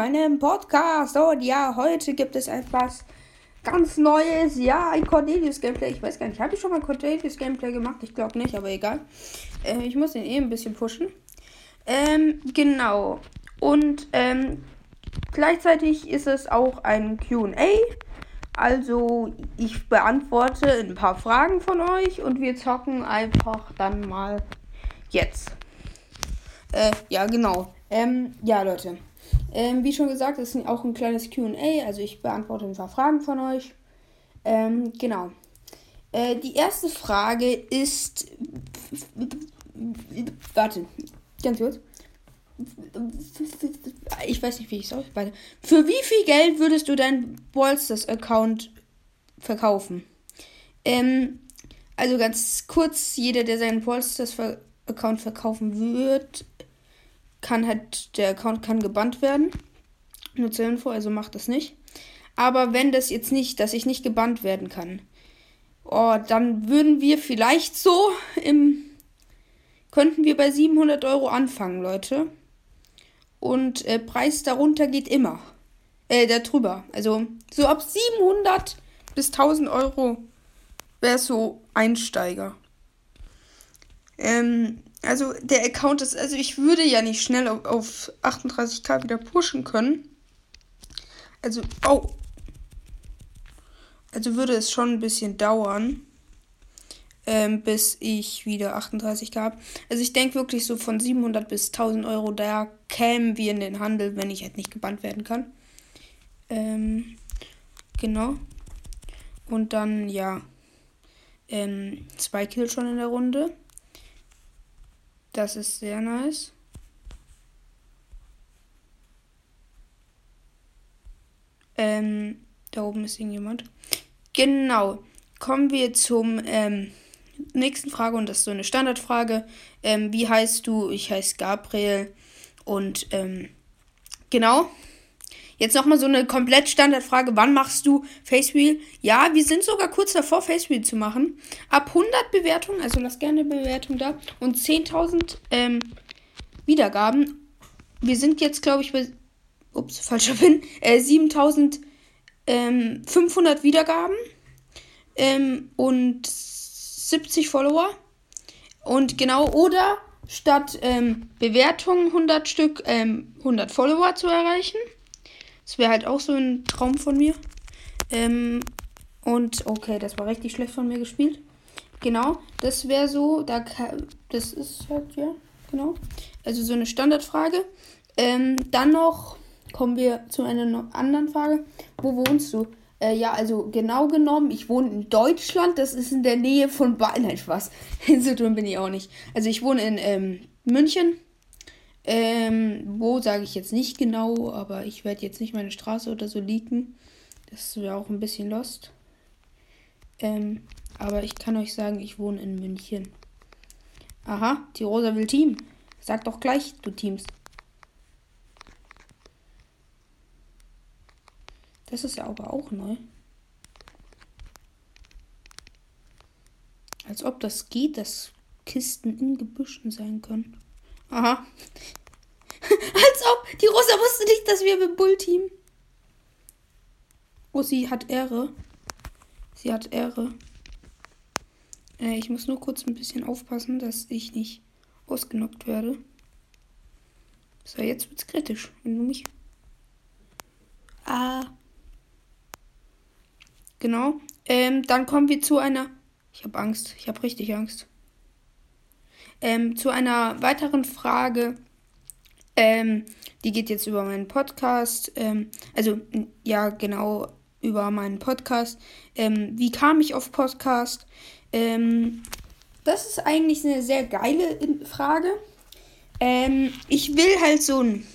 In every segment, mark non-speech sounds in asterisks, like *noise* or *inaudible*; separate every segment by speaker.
Speaker 1: meinem Podcast. Und ja, heute gibt es etwas ganz Neues. Ja, ein Cornelius Gameplay. Ich weiß gar nicht, habe ich schon mal Cornelius Gameplay gemacht? Ich glaube nicht, aber egal. Äh, ich muss ihn eh ein bisschen pushen. Ähm, genau. Und ähm, gleichzeitig ist es auch ein QA. Also, ich beantworte ein paar Fragen von euch und wir zocken einfach dann mal jetzt. Äh, ja, genau. Ähm, ja, Leute. Ähm, wie schon gesagt, das ist auch ein kleines QA. Also ich beantworte ein paar Fragen von euch. Ähm, genau. Äh, die erste Frage ist. Warte, ganz kurz. Ich weiß nicht, wie ich es ausspreche. Für wie viel Geld würdest du deinen Ballsters-Account verkaufen? Ähm, also ganz kurz, jeder, der seinen Ballsters-Account verkaufen wird, kann halt, der Account kann gebannt werden. Nur zur Info, also macht das nicht. Aber wenn das jetzt nicht, dass ich nicht gebannt werden kann, oh, dann würden wir vielleicht so im, könnten wir bei 700 Euro anfangen, Leute. Und äh, Preis darunter geht immer. Äh, darüber. Also so ab 700 bis 1000 Euro wäre so Einsteiger. Ähm, also der Account ist, also ich würde ja nicht schnell auf, auf 38k wieder pushen können. Also, oh. Also würde es schon ein bisschen dauern, ähm, bis ich wieder 38k habe. Also ich denke wirklich so von 700 bis 1000 Euro, da kämen wir in den Handel, wenn ich halt nicht gebannt werden kann. Ähm, genau. Und dann, ja, ähm, zwei Kills schon in der Runde. Das ist sehr nice. Ähm, da oben ist irgendjemand. Genau. Kommen wir zum ähm, nächsten Frage und das ist so eine Standardfrage. Ähm, wie heißt du? Ich heiße Gabriel. Und ähm, genau. Jetzt nochmal so eine komplett Standardfrage. Wann machst du Facewheel? Ja, wir sind sogar kurz davor, Facewheel zu machen. Ab 100 Bewertungen, also lass gerne Bewertung da. Und 10.000 ähm, Wiedergaben. Wir sind jetzt, glaube ich, bei. Ups, falscher Pin. Äh, 7.500 ähm, Wiedergaben. Ähm, und 70 Follower. Und genau, oder statt ähm, Bewertungen 100 Stück, 100 ähm, Follower zu erreichen. Das wäre halt auch so ein Traum von mir. Ähm, und okay, das war richtig schlecht von mir gespielt. Genau, das wäre so, da das ist halt, ja, genau. Also so eine Standardfrage. Ähm, dann noch kommen wir zu einer anderen Frage. Wo wohnst du? Äh, ja, also genau genommen, ich wohne in Deutschland. Das ist in der Nähe von Bayern. Nein, Spaß. *laughs* so dumm bin ich auch nicht. Also ich wohne in ähm, München. Ähm, wo sage ich jetzt nicht genau, aber ich werde jetzt nicht meine Straße oder so leaken. Das wäre auch ein bisschen lost. Ähm, aber ich kann euch sagen, ich wohne in München. Aha, die Rosa will Team. Sag doch gleich, du Teams. Das ist ja aber auch neu. Als ob das geht, dass Kisten in Gebüschen sein können. Aha. *laughs* Als ob. Die Rosa wusste nicht, dass wir mit Bullteam. Oh, sie hat Ehre. Sie hat Ehre. Äh, ich muss nur kurz ein bisschen aufpassen, dass ich nicht ausgenockt werde. So, jetzt wird's kritisch, wenn du mich. Ah. Genau. Ähm, dann kommen wir zu einer. Ich habe Angst. Ich habe richtig Angst. Ähm, zu einer weiteren Frage. Ähm, die geht jetzt über meinen Podcast. Ähm, also, ja, genau, über meinen Podcast. Ähm, wie kam ich auf Podcast? Ähm, das ist eigentlich eine sehr geile Frage. Ähm, ich will halt so ein.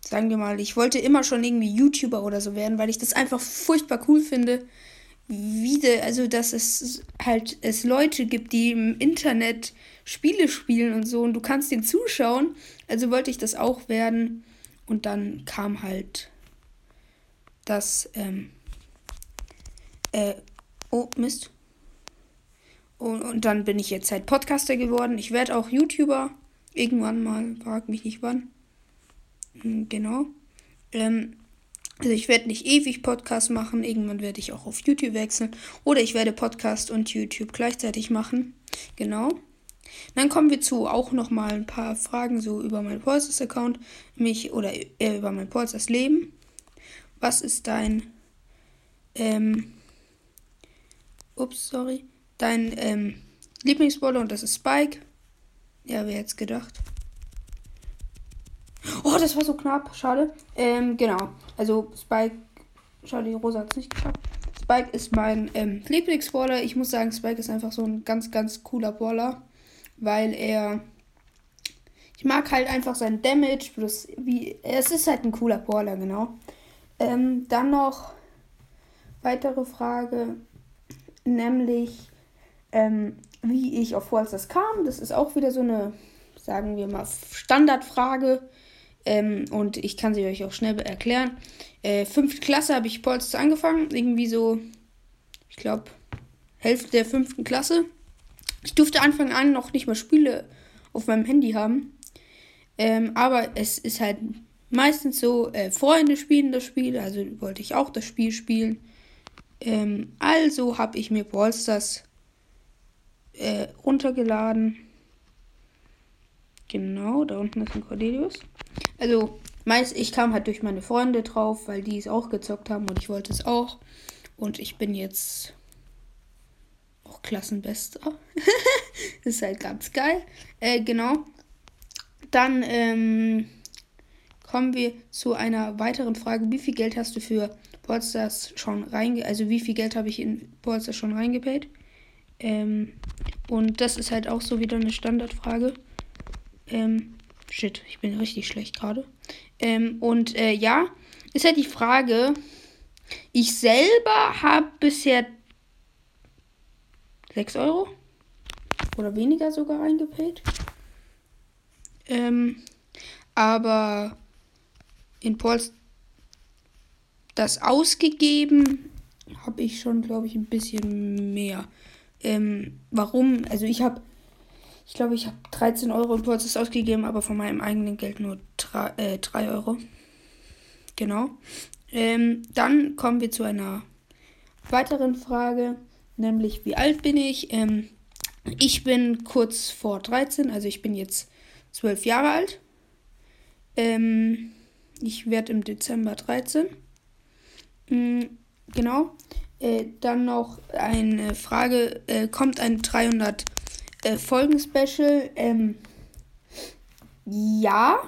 Speaker 1: Sagen wir mal, ich wollte immer schon irgendwie YouTuber oder so werden, weil ich das einfach furchtbar cool finde wie de, also dass es halt es Leute gibt, die im Internet Spiele spielen und so und du kannst den zuschauen. Also wollte ich das auch werden und dann kam halt das ähm, äh, oh Mist und, und dann bin ich jetzt halt Podcaster geworden. Ich werde auch YouTuber irgendwann mal, frag mich nicht wann. Hm, genau. Ähm, also ich werde nicht ewig Podcast machen. Irgendwann werde ich auch auf YouTube wechseln. Oder ich werde Podcast und YouTube gleichzeitig machen. Genau. Dann kommen wir zu auch noch mal ein paar Fragen so über mein Polsters Account, mich oder äh, über mein Polsters Leben. Was ist dein ähm, ups, sorry, dein ähm, Lieblingsbrawler und das ist Spike. Ja, wer hätte gedacht? Oh, das war so knapp. Schade. Ähm, genau. Also Spike. Schade, die Rosa hat es nicht geschafft. Spike ist mein ähm, Lieblingsballer. Ich muss sagen, Spike ist einfach so ein ganz, ganz cooler Baller. Weil er. Ich mag halt einfach sein Damage. Plus wie, es ist halt ein cooler Baller, genau. Ähm, dann noch weitere Frage. Nämlich, ähm, wie ich auf Wallsters kam. Das ist auch wieder so eine, sagen wir mal, Standardfrage. Ähm, und ich kann sie euch auch schnell erklären. Äh, fünfte Klasse habe ich Polster angefangen. Irgendwie so, ich glaube, Hälfte der fünften Klasse. Ich durfte Anfang an noch nicht mal Spiele auf meinem Handy haben. Ähm, aber es ist halt meistens so, äh, Freunde spielen das Spiel, also wollte ich auch das Spiel spielen. Ähm, also habe ich mir Ballstars äh, runtergeladen. Genau, da unten ist ein Cordelius. Also, meist, ich kam halt durch meine Freunde drauf, weil die es auch gezockt haben und ich wollte es auch. Und ich bin jetzt auch Klassenbester. *laughs* ist halt ganz geil. Äh, genau. Dann ähm, kommen wir zu einer weiteren Frage. Wie viel Geld hast du für Polsters schon reinge... Also wie viel Geld habe ich in Polsters schon reingepayt? Ähm, und das ist halt auch so wieder eine Standardfrage. Ähm, shit, ich bin richtig schlecht gerade. Ähm, und äh, ja, ist halt die Frage, ich selber habe bisher 6 Euro oder weniger sogar reingepayt. Ähm, aber in Pauls das ausgegeben habe ich schon, glaube ich, ein bisschen mehr. Ähm, warum? Also ich habe, ich glaube, ich habe 13 Euro in Prozess ausgegeben, aber von meinem eigenen Geld nur 3, äh, 3 Euro. Genau. Ähm, dann kommen wir zu einer weiteren Frage, nämlich wie alt bin ich? Ähm, ich bin kurz vor 13, also ich bin jetzt 12 Jahre alt. Ähm, ich werde im Dezember 13. Mhm, genau. Äh, dann noch eine Frage: äh, Kommt ein 300 äh, Folgen-Special? Ähm, ja.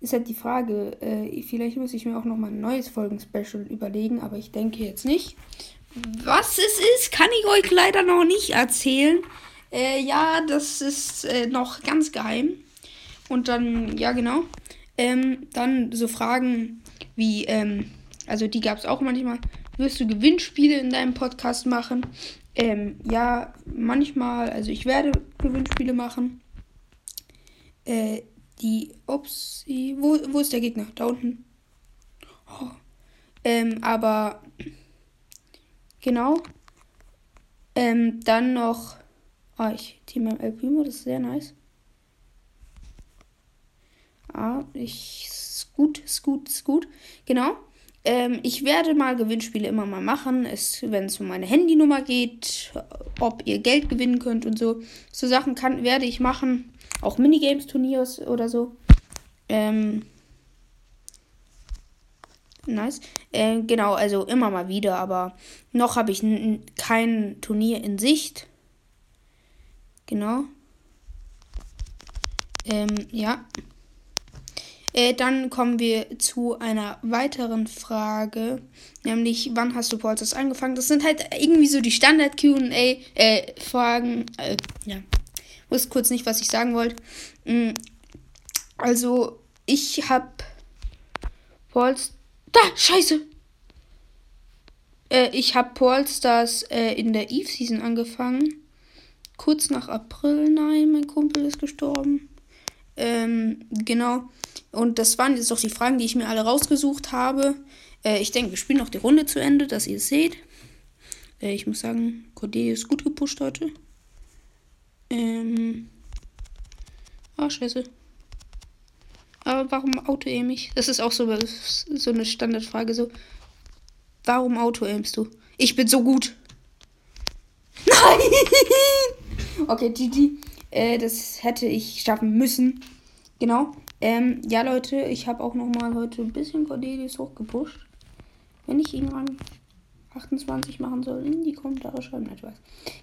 Speaker 1: Ist halt die Frage. Äh, vielleicht muss ich mir auch noch mal ein neues Folgen-Special überlegen, aber ich denke jetzt nicht. Was es ist, kann ich euch leider noch nicht erzählen. Äh, ja, das ist äh, noch ganz geheim. Und dann, ja, genau. Ähm, dann so Fragen wie, ähm, also die gab es auch manchmal. Wirst du Gewinnspiele in deinem Podcast machen? Ähm, ja, manchmal. Also ich werde Gewinnspiele machen. Äh, die, ups, wo, wo ist der Gegner? Da unten. Oh. Ähm, aber genau. Ähm, dann noch. Ah, oh, ich Team El Primo, das ist sehr nice. Ah, ich. Gut, ist gut. Genau. Ähm, ich werde mal Gewinnspiele immer mal machen, wenn es um meine Handynummer geht, ob ihr Geld gewinnen könnt und so. So Sachen kann, werde ich machen. Auch Minigames-Turniers oder so. Ähm, nice. Äh, genau, also immer mal wieder, aber noch habe ich kein Turnier in Sicht. Genau. Ähm, ja. Äh, dann kommen wir zu einer weiteren Frage, nämlich wann hast du Portals angefangen? Das sind halt irgendwie so die Standard Q&A äh. Äh, ja, wusste kurz nicht, was ich sagen wollte. Mhm. Also ich habe Pauls da Scheiße. Äh, ich habe Polstars äh, in der Eve Season angefangen. Kurz nach April, nein, mein Kumpel ist gestorben. Ähm, genau. Und das waren jetzt doch die Fragen, die ich mir alle rausgesucht habe. Äh, ich denke, wir spielen noch die Runde zu Ende, dass ihr es seht. Äh, ich muss sagen, Cordelia ist gut gepusht heute. Ähm. Ah, scheiße. Aber warum auto-aim ich? Das ist auch so, so eine Standardfrage. So, warum auto-aimst du? Ich bin so gut. *laughs* Nein! Okay, GG. Äh, das hätte ich schaffen müssen. Genau. Ähm, ja, Leute, ich habe auch noch mal heute ein bisschen Cordelis hochgepusht. Wenn ich ihn ran 28 machen soll, in die Kommentare schreiben. Etwas.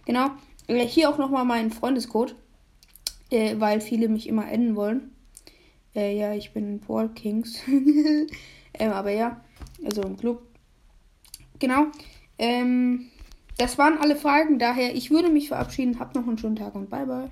Speaker 1: Genau. Äh, hier auch noch mal mein Freundescode. Äh, weil viele mich immer enden wollen. Äh, ja, ich bin Paul Kings. *laughs* ähm, aber ja, also im Club. Genau. Ähm, das waren alle Fragen. Daher, ich würde mich verabschieden. Habt noch einen schönen Tag und bye bye.